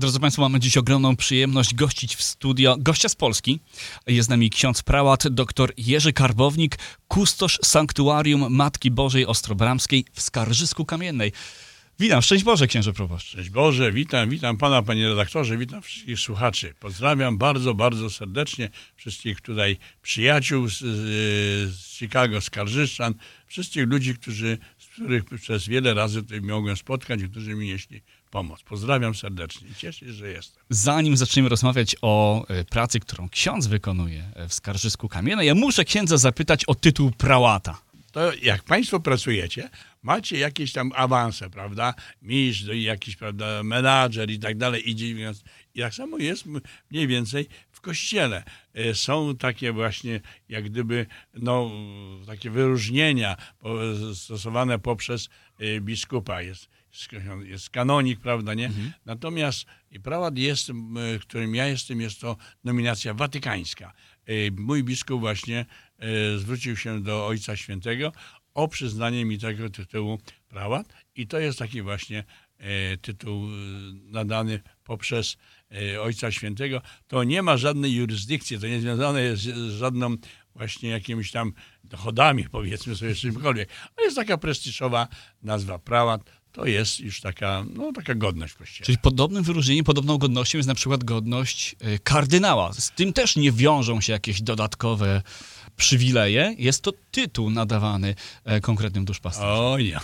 Drodzy Państwo, mamy dziś ogromną przyjemność gościć w studio gościa z Polski. Jest z nami ksiądz prałat dr Jerzy Karbownik, kustosz Sanktuarium Matki Bożej Ostrobramskiej w Skarżysku Kamiennej. Witam, szczęść Boże, księże proboszcz. Cześć Boże, witam, witam pana, panie redaktorze, witam wszystkich słuchaczy. Pozdrawiam bardzo, bardzo serdecznie wszystkich tutaj przyjaciół z, z Chicago, z wszystkich ludzi, którzy, z których przez wiele razy tutaj mogłem spotkać którzy mi nieśli pomoc. Pozdrawiam serdecznie i cieszę się, że jestem. Zanim zaczniemy rozmawiać o e, pracy, którą ksiądz wykonuje e, w Skarżysku Kamiennej, ja muszę księdza zapytać o tytuł prałata. To jak państwo pracujecie, macie jakieś tam awanse, prawda? Mistrz, no i jakiś, prawda, menadżer i tak dalej, idzie, więc i tak samo jest mniej więcej w kościele. E, Są takie właśnie, jak gdyby, no, takie wyróżnienia stosowane poprzez biskupa. Jest, jest kanonik, prawda, nie? Natomiast i prałat jest, którym ja jestem, jest to nominacja watykańska. E, Mój biskup właśnie e, zwrócił się do Ojca Świętego o przyznanie mi tego tytułu prałat i to jest taki właśnie e, tytuł nadany poprzez Ojca Świętego. To nie ma żadnej jurysdykcji, to nie związane jest z żadną właśnie jakimiś tam dochodami, powiedzmy sobie, czymkolwiek. Ale jest taka prestiżowa nazwa prałat. To jest już taka, no, taka godność w Kościele. Czyli podobnym wyróżnieniem, podobną godnością jest na przykład godność e, kardynała. Z tym też nie wiążą się jakieś dodatkowe przywileje. Jest to tytuł nadawany e, konkretnym duszpasterzom. Oj, nie.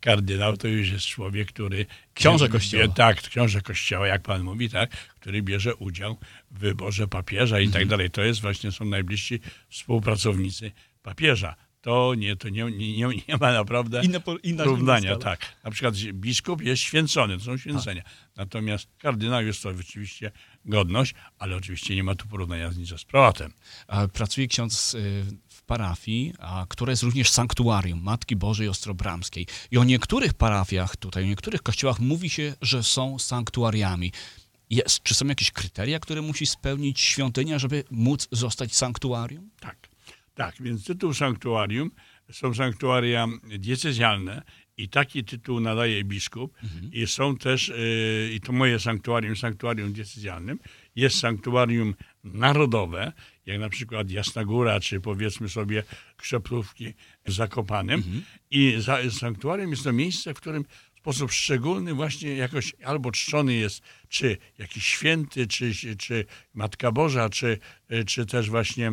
Kardynał to już jest człowiek, który... Książę Kościoła. Tak, książę Kościoła, jak pan mówi, tak, który bierze udział w wyborze papieża i Mhm. tak dalej. To jest właśnie, są najbliżsi współpracownicy papieża. To nie, to nie, nie, nie, ma naprawdę inna równania. skala. Tak. Na przykład biskup jest święcony, to są święcenia. Natomiast kardynał jest to oczywiście godność, ale oczywiście nie ma tu porównania z niczym z prałatem. Pracuje ksiądz y, w parafii, a która jest również sanktuarium Matki Bożej Ostrobramskiej. I o niektórych parafiach tutaj, o niektórych kościołach mówi się, że są sanktuariami. Jest, czy są jakieś kryteria, które musi spełnić świątynia, żeby móc zostać sanktuarium? Tak, tak, więc tytuł sanktuarium są sanktuaria diecezjalne i taki tytuł nadaje biskup. I są też, y, i to moje sanktuarium, sanktuarium diecezjalnym, jest sanktuarium narodowe, jak na przykład Jasna Góra, czy powiedzmy sobie Krzeplówki w Zakopanem. I za, sanktuarium jest to miejsce, w którym w sposób szczególny właśnie jakoś albo czczony jest czy jakiś święty, czy, czy Matka Boża, czy, czy też właśnie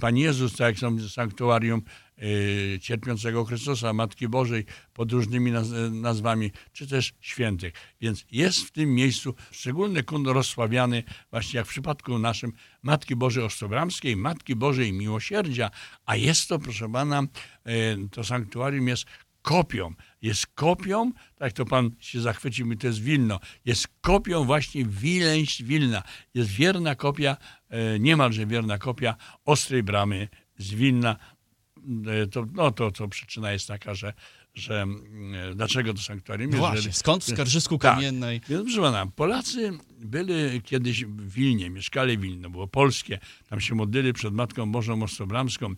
Pan Jezus, tak jak są sanktuarium e, cierpiącego Chrystusa, Matki Bożej pod różnymi naz- nazwami, czy też świętych. Więc jest w tym miejscu szczególny kun rozsławiany, właśnie jak w przypadku naszym Matki Bożej Ostrobramskiej, Matki Bożej Miłosierdzia, a jest to, proszę Pana, e, to sanktuarium jest kopią. Jest kopią, tak to pan się zachwycił, mi to jest Wilno, jest kopią właśnie Wileńść Wilna. Jest wierna kopia, e, niemalże wierna kopia Ostrej Bramy z Wilna. E, To, no to, to przyczyna jest taka, że, że mm, e, dlaczego to sanktuarium No jest, właśnie, że- skąd w Skarżysku Tak. Kamiennej? więc proszę pana, Polacy byli kiedyś w Wilnie, mieszkali w Wilnie, było polskie, tam się modlili przed Matką Bożą Ostrobramską,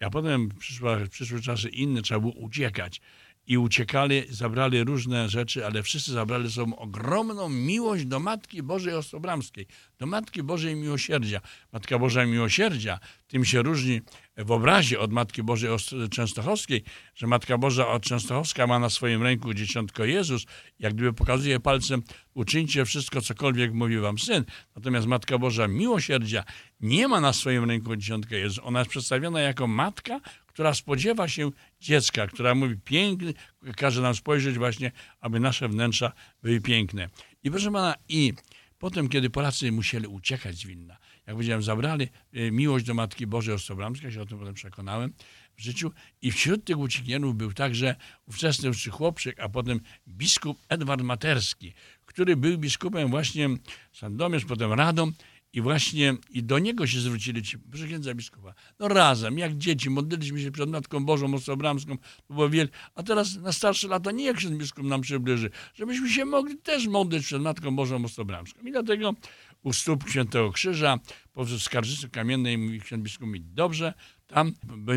a potem przyszła, przyszły czasy inne, trzeba było uciekać. I uciekali, zabrali różne rzeczy, ale wszyscy zabrali sobą ogromną miłość do Matki Bożej Ostrobramskiej, do Matki Bożej Miłosierdzia. Matka Boża Miłosierdzia tym się różni w obrazie od Matki Bożej Częstochowskiej, że Matka Boża od Częstochowska ma na swoim ręku dzieciątko Jezus, jak gdyby pokazuje palcem, uczyńcie wszystko, cokolwiek mówi wam syn. Natomiast Matka Boża Miłosierdzia nie ma na swoim ręku dzieciątka Jezus. Ona jest przedstawiona jako matka, która spodziewa się dziecka, która mówi piękny, każe nam spojrzeć właśnie, aby nasze wnętrza były piękne. I proszę pana, i potem, kiedy Polacy musieli uciekać z Wilna, jak powiedziałem, zabrali e, miłość do Matki Bożej Ostrobramskiej, się o tym potem przekonałem w życiu. I wśród tych uciekinierów był także ówczesny już chłopczyk, a potem biskup Edward Materski, który był biskupem właśnie Sandomierz, potem Radą i właśnie i do niego się zwrócili ci, proszę księdza biskupa, no razem, jak dzieci, modliliśmy się przed Matką Bożą Ostrobramską, to było wielkie, a teraz na starsze lata nie jak ksiądz biskup nam przybliży, żebyśmy się mogli też modlić przed Matką Bożą Ostrobramską. I dlatego u stóp Świętego Krzyża, po Skarżycy Kamiennej, mówi ksiądz biskup mi, dobrze, tam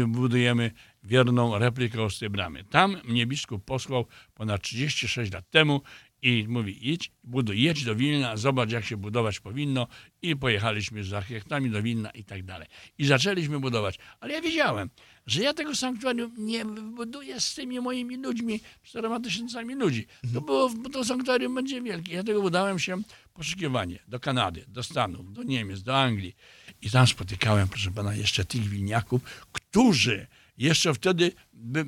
budujemy wierną replikę Ostrej Bramy. Tam mnie biskup posłał ponad 36 lat temu i mówi, idź, buduj, jedź do Wilna, zobacz jak się budować powinno. I pojechaliśmy z architektami do Wilna i tak dalej. I zaczęliśmy budować. Ale ja wiedziałem, że ja tego sanktuarium nie buduję z tymi moimi ludźmi, czterema tysiącami ludzi. To, było, to sanktuarium będzie wielkie. Ja tego udałem się poszukiwanie do Kanady, do Stanów, do Niemiec, do Anglii. I tam spotykałem, proszę pana, jeszcze tych wilniaków, którzy jeszcze wtedy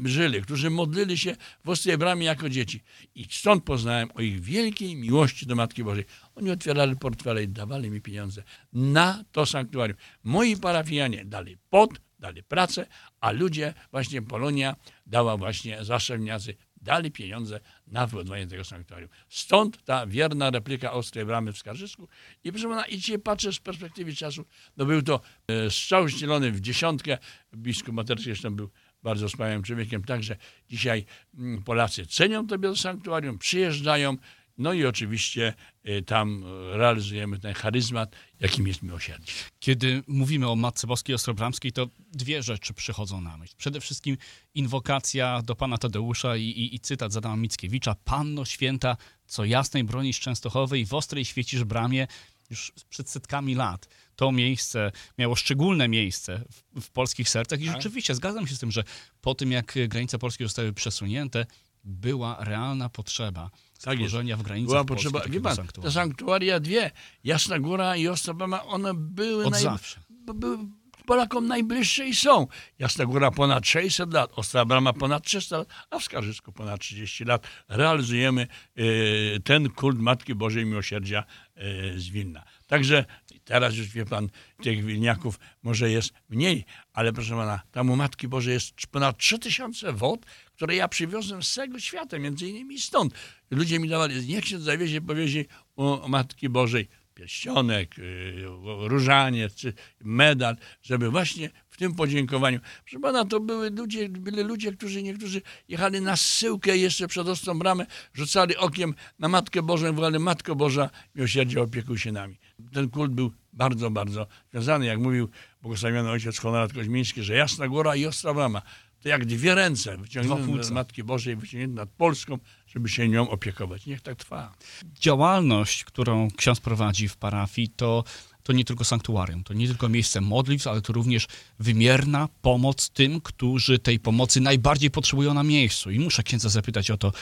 żyli, którzy modlili się w Ostrej Bramie jako dzieci. I stąd poznałem o ich wielkiej miłości do Matki Bożej. Oni otwierali portfele i dawali mi pieniądze na to sanktuarium. Moi parafianie dali pot, dali pracę, a ludzie, właśnie Polonia dała właśnie zaszewniacy, dali pieniądze na wybudowanie tego sanktuarium. Stąd ta wierna replika Ostrej Bramy w Skarżysku. I proszę pana, i dzisiaj patrzę z perspektywy czasu, no był to e, strzał ścielony w dziesiątkę, biskup Materski zresztą był bardzo wspaniałym człowiekiem, także dzisiaj mm, Polacy cenią to sanktuarium, przyjeżdżają, no i oczywiście y, tam realizujemy ten charyzmat, jakim jest miłosierdzie. Kiedy mówimy o Matce Boskiej Ostrobramskiej, to dwie rzeczy przychodzą na myśl. Przede wszystkim inwokacja do pana Tadeusza i, i, i cytat z Adama Mickiewicza. Panno święta, co jasnej broni Częstochowej, w ostrej świecisz bramie już przed setkami lat. To miejsce miało szczególne miejsce w, w polskich sercach i tak. rzeczywiście zgadzam się z tym, że po tym, jak granice polskie zostały przesunięte, była realna potrzeba tak stworzenia w granicach Była potrzeba, wie pan, te sanktuaria dwie, Jasna Góra i Ostrobama, one były, Od naj, zawsze. były Polakom najbliższe i są. Jasna Góra ponad 600 lat, Ostra Brama ponad 300 lat, a w Skarżysku ponad 30 lat realizujemy y, ten kult Matki Bożej Miłosierdzia y, z Wilna. Także teraz już wie pan, tych wilniaków może jest mniej, ale proszę pana, tam u Matki Bożej jest ponad 3000 wod, które ja przywiozłem z całego świata, między innymi stąd. Ludzie mi dawali, niech się zawiezie, powiezie u Matki Bożej pierścionek, y, różaniec czy medal, żeby właśnie w tym podziękowaniu. Proszę pana, to były ludzie, byli ludzie, którzy niektórzy jechali na syłkę jeszcze przed ostrą bramę, rzucali okiem na Matkę Bożą, wołali Matko Boża, miłosierdzie opiekuj się nami. Ten kult był bardzo, bardzo związany. Jak mówił błogosławiony ojciec Honorat Koźmiński, że Jasna Góra i Ostra Brama to jak dwie ręce wyciągnięte z Matki Bożej, wyciągnięte nad Polską, żeby się nią opiekować. Niech tak trwa. Działalność, którą ksiądz prowadzi w parafii, to, to nie tylko sanktuarium, to nie tylko miejsce modlitw, ale to również wymierna pomoc tym, którzy tej pomocy najbardziej potrzebują na miejscu. I muszę księdza zapytać o to,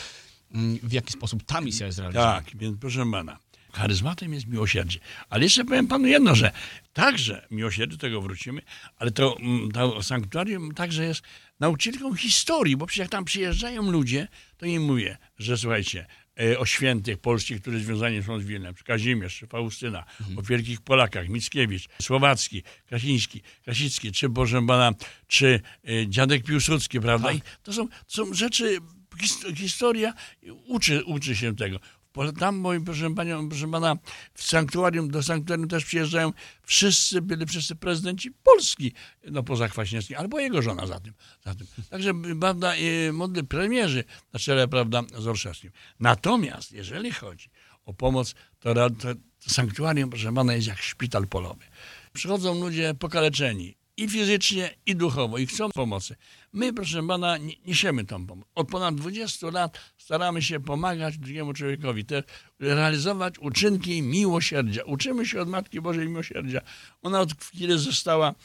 mm, w jaki sposób ta misja jest realizowana. Tak, więc proszę pana, charyzmatem jest miłosierdzie. Ale jeszcze powiem panu jedno, że także miłosierdzie, do tego wrócimy, ale to, mm, to sanktuarium także jest nauczycielką historii, bo przecież jak tam przyjeżdżają ludzie, to im mówię, że słuchajcie, e, o świętych polskich, którzy związani są z Wilnem, Kazimierz, czy Faustyna, mhm. o wielkich Polakach, Mickiewicz, Słowacki, Krasiński, Krasicki, czy Boże Bana, czy e, dziadek Piłsudski, prawda? Tak. To są, to są rzeczy, historia uczy, uczy się tego. Tam, moi, proszę, panią, proszę pana, w sanktuarium, do sanktuarium też przyjeżdżają wszyscy, byli wszyscy prezydenci Polski, no poza Kwaśniewskim, albo jego żona za tym. Za tym. Także, prawda, modli premierzy na czele, prawda, z Orszewskim. Natomiast, jeżeli chodzi o pomoc, to, to, to sanktuarium, proszę pana, jest jak szpital polowy. Przychodzą ludzie pokaleczeni, i fizycznie, i duchowo, i chcą pomocy. My, proszę pana, niesiemy tą pomoc. Od ponad 20 lat staramy się pomagać drugiemu człowiekowi, te, realizować uczynki miłosierdzia. Uczymy się od Matki Bożej miłosierdzia. Ona od kiedy została,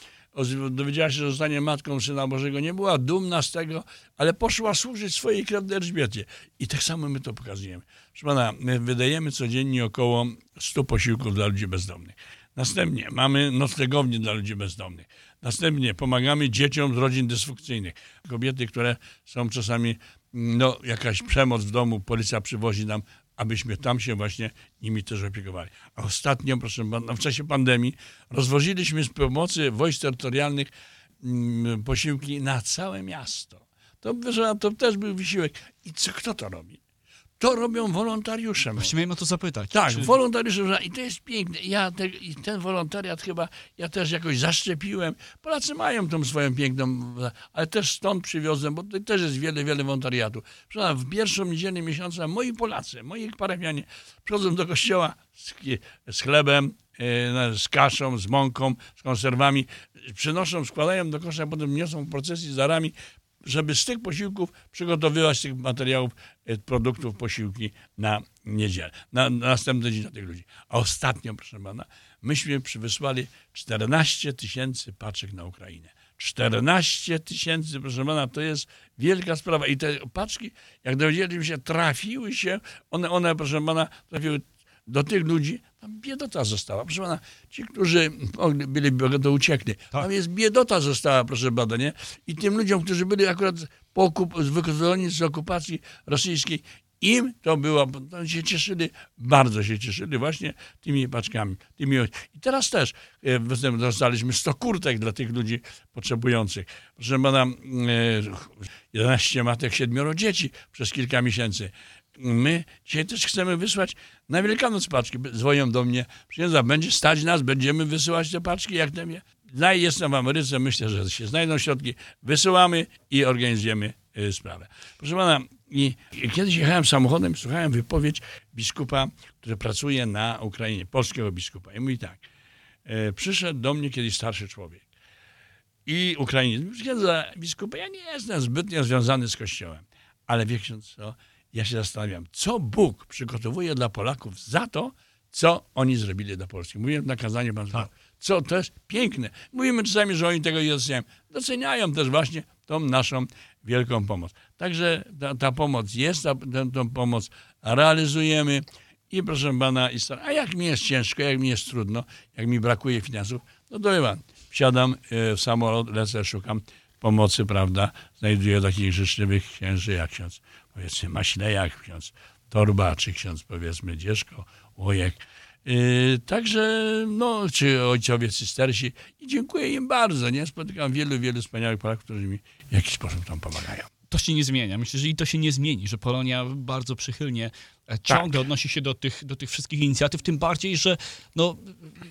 dowiedziała się, że zostanie matką Syna Bożego, nie była dumna z tego, ale poszła służyć swojej krewnej Elżbiecie. I tak samo my to pokazujemy. Proszę pana, my wydajemy codziennie około 100 posiłków dla ludzi bezdomnych. Następnie mamy noclegownie dla ludzi bezdomnych. Następnie pomagamy dzieciom z rodzin dysfunkcyjnych. Kobiety, które są czasami, no, jakaś przemoc w domu, policja przywozi nam, abyśmy tam się właśnie nimi też opiekowali. A ostatnio, proszę pana, w czasie pandemii rozwoziliśmy z pomocy wojsk terytorialnych mm, posiłki na całe miasto. To, to też był wysiłek. I co, kto to robi? To robią wolontariusze. Właściwie miałem o to zapytać. Tak, czy... wolontariusze. I to jest piękne. Ja te, I ten wolontariat chyba ja też jakoś zaszczepiłem. Polacy mają tą swoją piękną, ale też stąd przywiozłem, bo to też jest wiele, wiele wolontariatu. W pierwszą niedzielę miesiąca moi Polacy, moi parafianie przychodzą do kościoła z, z chlebem, e, z kaszą, z mąką, z konserwami, przynoszą, składają do kosza, potem niosą w procesji z darami żeby z tych posiłków przygotowywać tych materiałów, e, produktów posiłki na niedzielę, na, na następny dzień dla tych ludzi. A ostatnio, proszę pana, myśmy przywysłali 14 tysięcy paczek na Ukrainę. 14 tysięcy, proszę pana, to jest wielka sprawa. I te paczki, jak dowiedzieliśmy się, trafiły się, one, one proszę pana, trafiły do tych ludzi, tam biedota została. Proszę pana, ci, którzy byli bogato uciekli. Tak. Tam jest biedota została, proszę pana, nie? I tym ludziom, którzy byli akurat po okup- z okupacji rosyjskiej, im to było, to się cieszyli, bardzo się cieszyli właśnie tymi paczkami. Tymi. I teraz też e, dostaliśmy 100 kurtek dla tych ludzi potrzebujących. Proszę pana, e, 11 matek, 7 dzieci przez kilka miesięcy. My dzisiaj też chcemy wysłać na Wielkanoc paczki. Dzwonią do mnie, przyjeżdża, będzie stać nas, będziemy wysyłać te paczki, jak tam je. Znaj- Jestem w Ameryce, myślę, że się znajdą środki. Wysyłamy i organizujemy y, sprawę. Proszę pana, i, kiedyś jechałem samochodem, słuchałem wypowiedź biskupa, który pracuje na Ukrainie, polskiego biskupa. I mówi tak, e, przyszedł do mnie kiedyś starszy człowiek i Ukrainiec. Księdza biskupa, ja nie jestem zbytnio związany z Kościołem, ale wie ksiądz co, ja się zastanawiam, co Bóg przygotowuje dla Polaków za to, co oni zrobili dla Polski. Mówiłem na kazaniu pan Tak. co to jest piękne. Mówimy czasami, że oni tego nie doceniają. Doceniają też właśnie tą naszą wielką pomoc. Także ta, ta pomoc jest, ta, tę, pomoc realizujemy i proszę pana, i star- a jak mi jest ciężko, jak mi jest trudno, jak mi brakuje finansów, no to wie pan, wsiadam e, w samolot, lecę, szukam pomocy, prawda, znajduję takich życzliwych księży jak ksiądz, powiedzmy, Maślejak, ksiądz Torba, czy ksiądz, powiedzmy, Dzieszko, Łojek. Yy, także, no, czy ojcowie cystersi i dziękuję im bardzo, nie? Spotykam wielu, wielu wspaniałych Polaków, którzy mi w jakiś sposób tam pomagają. To się nie zmienia. Myślę, że i to się nie zmieni, że Polonia bardzo przychylnie e, ciągle Tak. odnosi się do tych, do tych wszystkich inicjatyw, tym bardziej, że no,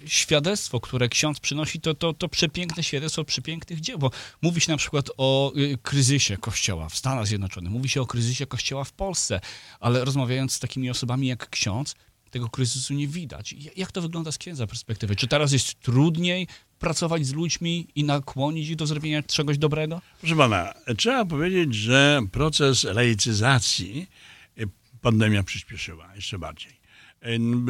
świadectwo, które ksiądz przynosi, to, to, to przepiękne świadectwo przepięknych dzieł, bo mówi się na przykład o y, kryzysie Kościoła w Stanach Zjednoczonych, mówi się o kryzysie Kościoła w Polsce, ale rozmawiając z takimi osobami jak ksiądz, tego kryzysu nie widać. Ja- Jak to wygląda z księdza perspektywy? Czy teraz jest trudniej pracować z ludźmi i nakłonić ich do zrobienia czegoś dobrego? Proszę pana, trzeba powiedzieć, że proces laicyzacji y, pandemia przyspieszyła jeszcze bardziej.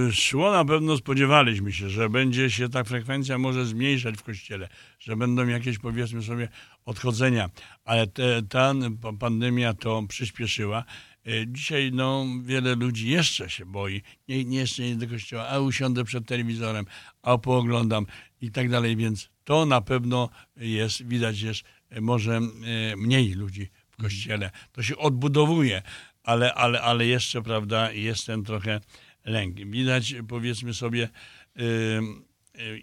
Y, Szło na pewno, spodziewaliśmy się, że będzie się ta frekwencja może zmniejszać w kościele, że będą jakieś powiedzmy sobie odchodzenia, ale te, ta pa- pandemia to przyspieszyła. Y, Dzisiaj no, wiele ludzi jeszcze się boi, nie, nie jeszcze nie do kościoła, a usiądę przed telewizorem, a pooglądam i tak dalej, więc to na pewno jest, widać jest e, może e, mniej ludzi w kościele. To się odbudowuje, ale, ale, ale jeszcze, prawda, jest ten trochę lęk. Widać, powiedzmy sobie, y,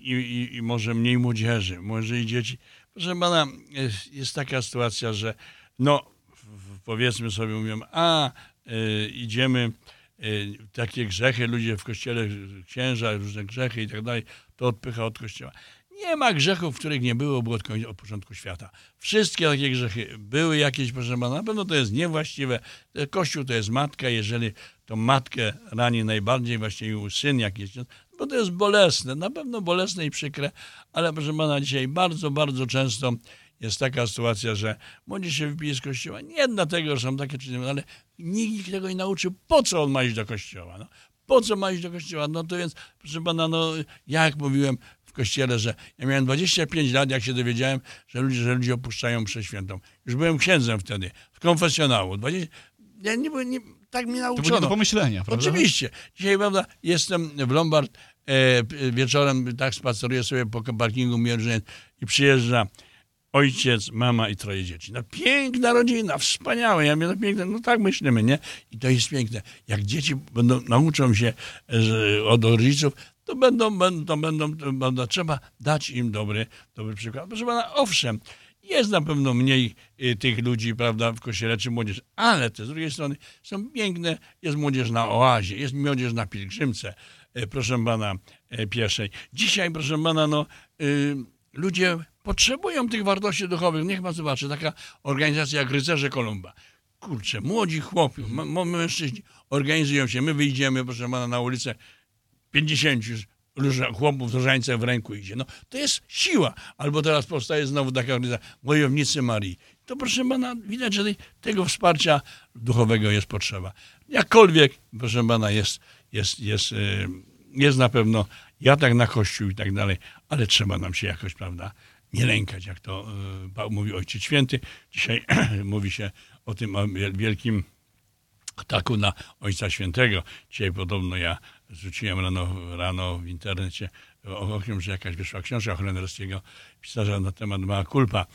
i, i, i może mniej młodzieży, może i dzieci. Proszę pana, jest, jest taka sytuacja, że no, powiedzmy sobie, mówią, a idziemy, takie grzechy, ludzie w kościele, księża, różne grzechy i tak dalej, to odpycha od kościoła. Nie ma grzechów, których nie było, było od, od początku świata. Wszystkie takie grzechy były jakieś, proszę pana, na pewno to jest niewłaściwe. Kościół to jest matka, jeżeli tą matkę rani najbardziej właśnie syn jakiś, bo to jest bolesne, na pewno bolesne i przykre, ale proszę pana, dzisiaj bardzo, bardzo często jest taka sytuacja, że młodzież się wypije z kościoła, nie dlatego, że są takie czyny, ale nikt tego nie nauczył, po co on ma iść do kościoła. No, po co ma iść do kościoła? No to więc, proszę pana, no ja jak mówiłem w kościele, że ja miałem 25 lat, jak się dowiedziałem, że ludzie, że ludzie opuszczają mszę świętą. Już byłem księdzem wtedy, w konfesjonału. 20, ja nie, byłem- nie, tak mnie To było nie nauczono. do pomyślenia, prawda? Oczywiście. Dzisiaj, prawda, jestem w Lombard, e, wieczorem tak spaceruję sobie po parkingu Mierzyniec i przyjeżdża ojciec, mama i troje dzieci. No piękna rodzina, wspaniałe. Ja mówię, no piękne, no tak myślimy, nie? I to jest piękne. Jak dzieci będą, nauczą się że od rodziców, to będą, będą, będą, będą, trzeba dać im dobry, dobry przykład. Proszę pana, owszem, jest na pewno mniej y, tych ludzi, prawda, w kościele czy młodzież, ale te z drugiej strony są piękne, jest młodzież na oazie, jest młodzież na pielgrzymce, y, proszę pana, y, pieszej. Dzisiaj, proszę pana, no, y, ludzie potrzebują tych wartości duchowych. Niech pan zobaczy, taka organizacja jak Rycerze Kolumba. Kurczę, młodzi chłopi, mężczyźni organizują się, my wyjdziemy, proszę pana, na ulicę 50 już róża- chłopów z różańcem w ręku idzie. No, to jest siła. Albo teraz powstaje znowu taka organizacja Wojownicy Marii. To proszę pana, widać, że tego wsparcia duchowego jest potrzeba. Jakkolwiek, proszę pana, jest, jest, jest, y, jest na pewno ja tak na kościół i tak dalej, ale trzeba nam się jakoś, prawda, nie lękać, jak to pa- mówi Ojciec Święty. Dzisiaj mówi się o tym wielkim ataku na Ojca Świętego. Dzisiaj podobno ja rzuciłem rano, rano w internecie o- okiem, że jakaś wyszła książka Holenderskiego, pisarza na temat mała kulpa.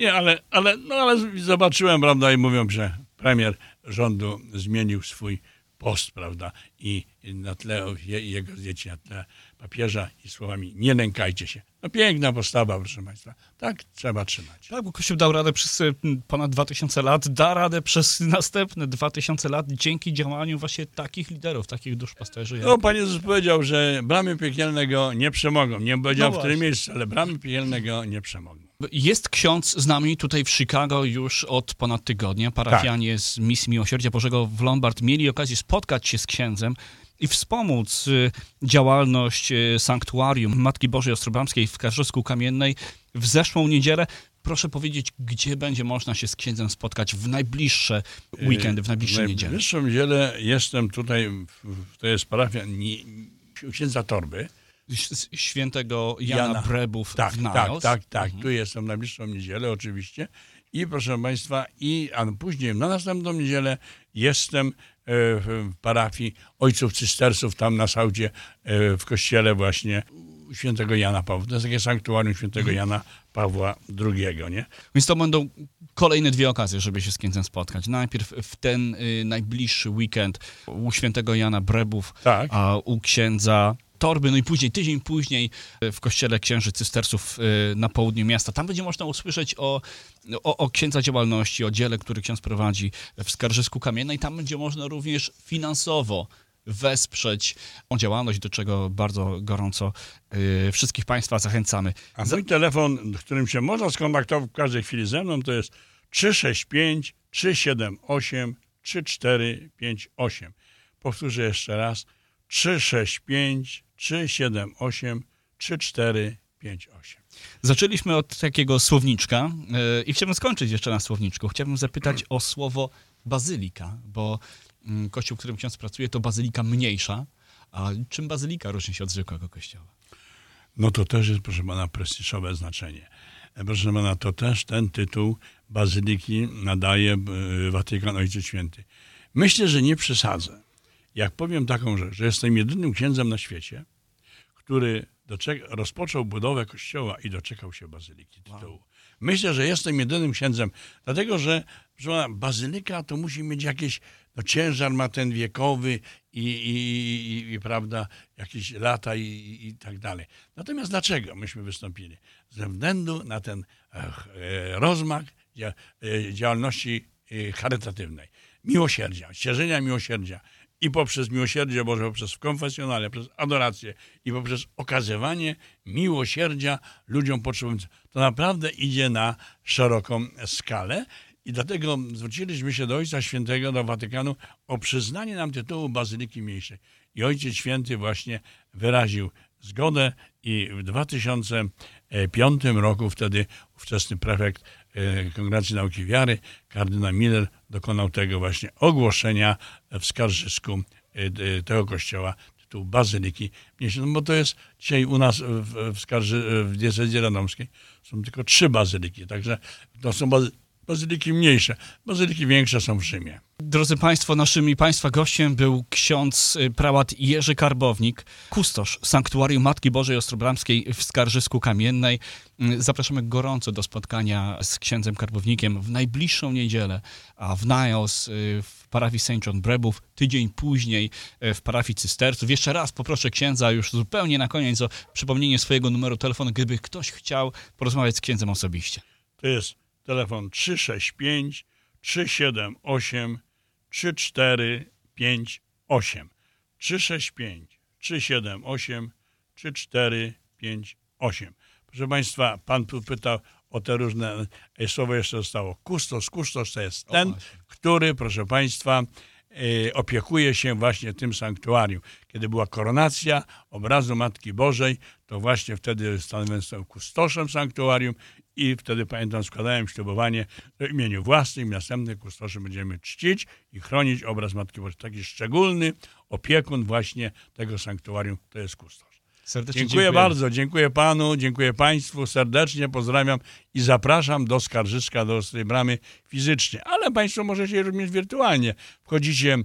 Nie, ale, ale, no, ale zobaczyłem, prawda, i mówią, że premier rządu zmienił swój post, prawda, i na tle je- jego dzieci, na tle papieża i słowami nie lękajcie się. No piękna postawa, proszę Państwa. Tak trzeba trzymać. Tak, bo Kościół dał radę przez y, ponad 2000 lat, da radę przez następne 2000 lat dzięki działaniu właśnie takich liderów, takich duszpasterzy. Jak... No, Pan Jezus powiedział, że bramy piekielnego nie przemogą. Nie powiedział No w którym miejscu, ale bramy piekielnego nie przemogą. Jest ksiądz z nami tutaj w Chicago już od ponad tygodnia. Parafianie z Misji Miłosierdzia Bożego w Lombard mieli okazję spotkać się z księdzem i wspomóc y, działalność y, sanktuarium Matki Bożej Ostrobramskiej w Karżysku Kamiennej w zeszłą niedzielę. Proszę powiedzieć, gdzie będzie można się z księdzem spotkać w najbliższe weekendy, w najbliższe W niedziele? najbliższą niedzielę jestem tutaj, w- to jest parafia nie, księdza Torby. Świętego Jana, Jana. Brebów Tak, w tak, Najos. tak, tak. Tu jestem w najbliższą niedzielę oczywiście. I proszę Państwa, i a później na następną niedzielę jestem e, w parafii ojców cystersów tam na Saudzie e, w kościele właśnie świętego Jana Pawła. To jest takie sanktuarium świętego Jana Pawła II, nie? Więc to będą kolejne dwie okazje, żeby się z księdzem spotkać. Najpierw w ten y, najbliższy weekend u świętego Jana Brebów, Tak. a u księdza Torby, no i później, tydzień później y, w kościele księży cystersów y, na południu miasta. Tam będzie można usłyszeć o, o, o księdza działalności, o dziele, który ksiądz prowadzi w Skarżysku Kamiennej. Tam będzie można również finansowo wesprzeć tą działalność, do czego bardzo gorąco y, wszystkich Państwa zachęcamy. A mój telefon, którym się można skontaktować w każdej chwili ze mną, to jest 365 378 3458. Powtórzę jeszcze raz. 365 378 3458. Zaczęliśmy od takiego słowniczka yy, i chciałbym skończyć jeszcze na słowniczku. Chciałbym zapytać o słowo bazylika, bo mm, kościół, w którym ksiądz pracuje, to bazylika mniejsza. A czym bazylika różni się od zwykłego kościoła? No to też jest, proszę pana, prestiżowe znaczenie. E, Proszę pana, to też ten tytuł Bazyliki nadaje e, Watykan Ojciec Święty. Myślę, że nie przesadzę. Jak powiem taką rzecz, że jestem jedynym księdzem na świecie, który rozpoczął budowę kościoła i doczekał się bazyliki tytułu. Myślę, że jestem jedynym księdzem, dlatego że pana, bazylika to musi mieć jakieś, no ciężar ma ten wiekowy i, i, i, i prawda, jakieś lata i, i, tak dalej. Natomiast dlaczego myśmy wystąpili? Ze względu na ten ech, e, rozmach e, działalności e, charytatywnej, miłosierdzia, szerzenia miłosierdzia i poprzez miłosierdzie Boże, poprzez konfesjonale, przez adorację i poprzez okazywanie miłosierdzia ludziom potrzebującym. To naprawdę idzie na szeroką skalę i dlatego zwróciliśmy się do Ojca Świętego, do Watykanu o przyznanie nam tytułu Bazyliki Mniejszej. I Ojciec Święty właśnie wyraził zgodę i w 2005 roku wtedy ówczesny prefekt Kongregacji Nauki Wiary, kardynał Miller, dokonał tego właśnie ogłoszenia w Skarżysku e, d- tego kościoła tytułu Bazyliki. No bo to jest dzisiaj u nas w, w, Skarży, w diecezie radomskiej są tylko trzy bazyliki, także to są bazy, bazyliki mniejsze. Bazyliki większe są w Rzymie. Drodzy Państwo, naszym i Państwa gościem był ksiądz y, prałat Jerzy Karbownik, kustosz Sanktuarium Matki Bożej Ostrobramskiej w Skarżysku Kamiennej. Y, Zapraszamy gorąco do spotkania z księdzem Karbownikiem w najbliższą niedzielę, a w Niles y, w parafii St. John Brebów, tydzień później y, w parafii Cysterców. Jeszcze raz poproszę księdza już zupełnie na koniec o przypomnienie swojego numeru telefonu, gdyby ktoś chciał porozmawiać z księdzem osobiście. To jest telefon 365 378 3458. 365 378 3458. Proszę Państwa, Pan tu pytał o te różne, e, słowo jeszcze zostało, kustos. Kustos to jest ten, który, proszę Państwa, opiekuje się właśnie tym sanktuarium. Kiedy była koronacja obrazu Matki Bożej, to właśnie wtedy się kustoszem sanktuarium i wtedy pamiętam składałem ślubowanie w imieniu własnym. Następny kustosze będziemy czcić i chronić obraz Matki Bożej. Taki szczególny opiekun właśnie tego sanktuarium to jest kustosz. Serdecznie Dziękuję dziękuję bardzo, dziękuję panu, dziękuję państwu, serdecznie pozdrawiam i zapraszam do Skarżyska, do Ostrej Bramy fizycznie, ale państwo możecie również wirtualnie. Wchodzicie e,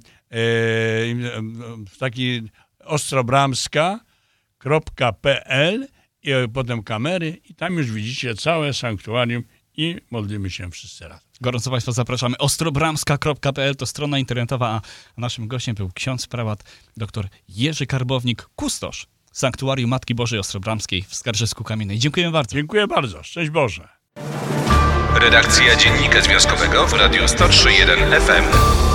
w taki ostrobramska.pl i potem kamery i tam już widzicie całe sanktuarium i modlimy się wszyscy razem. Gorąco Państwa zapraszamy. ostrobramska.pl to strona internetowa, a naszym gościem był ksiądz prałat dr Jerzy Karbownik, kustosz Sanktuarium Matki Bożej Ostrobramskiej w Skarżysku Kamiennej. Dziękuję bardzo. Dziękuję bardzo, szczęść Boże. Redakcja Dziennika Związkowego w Radiu 103.1 FM.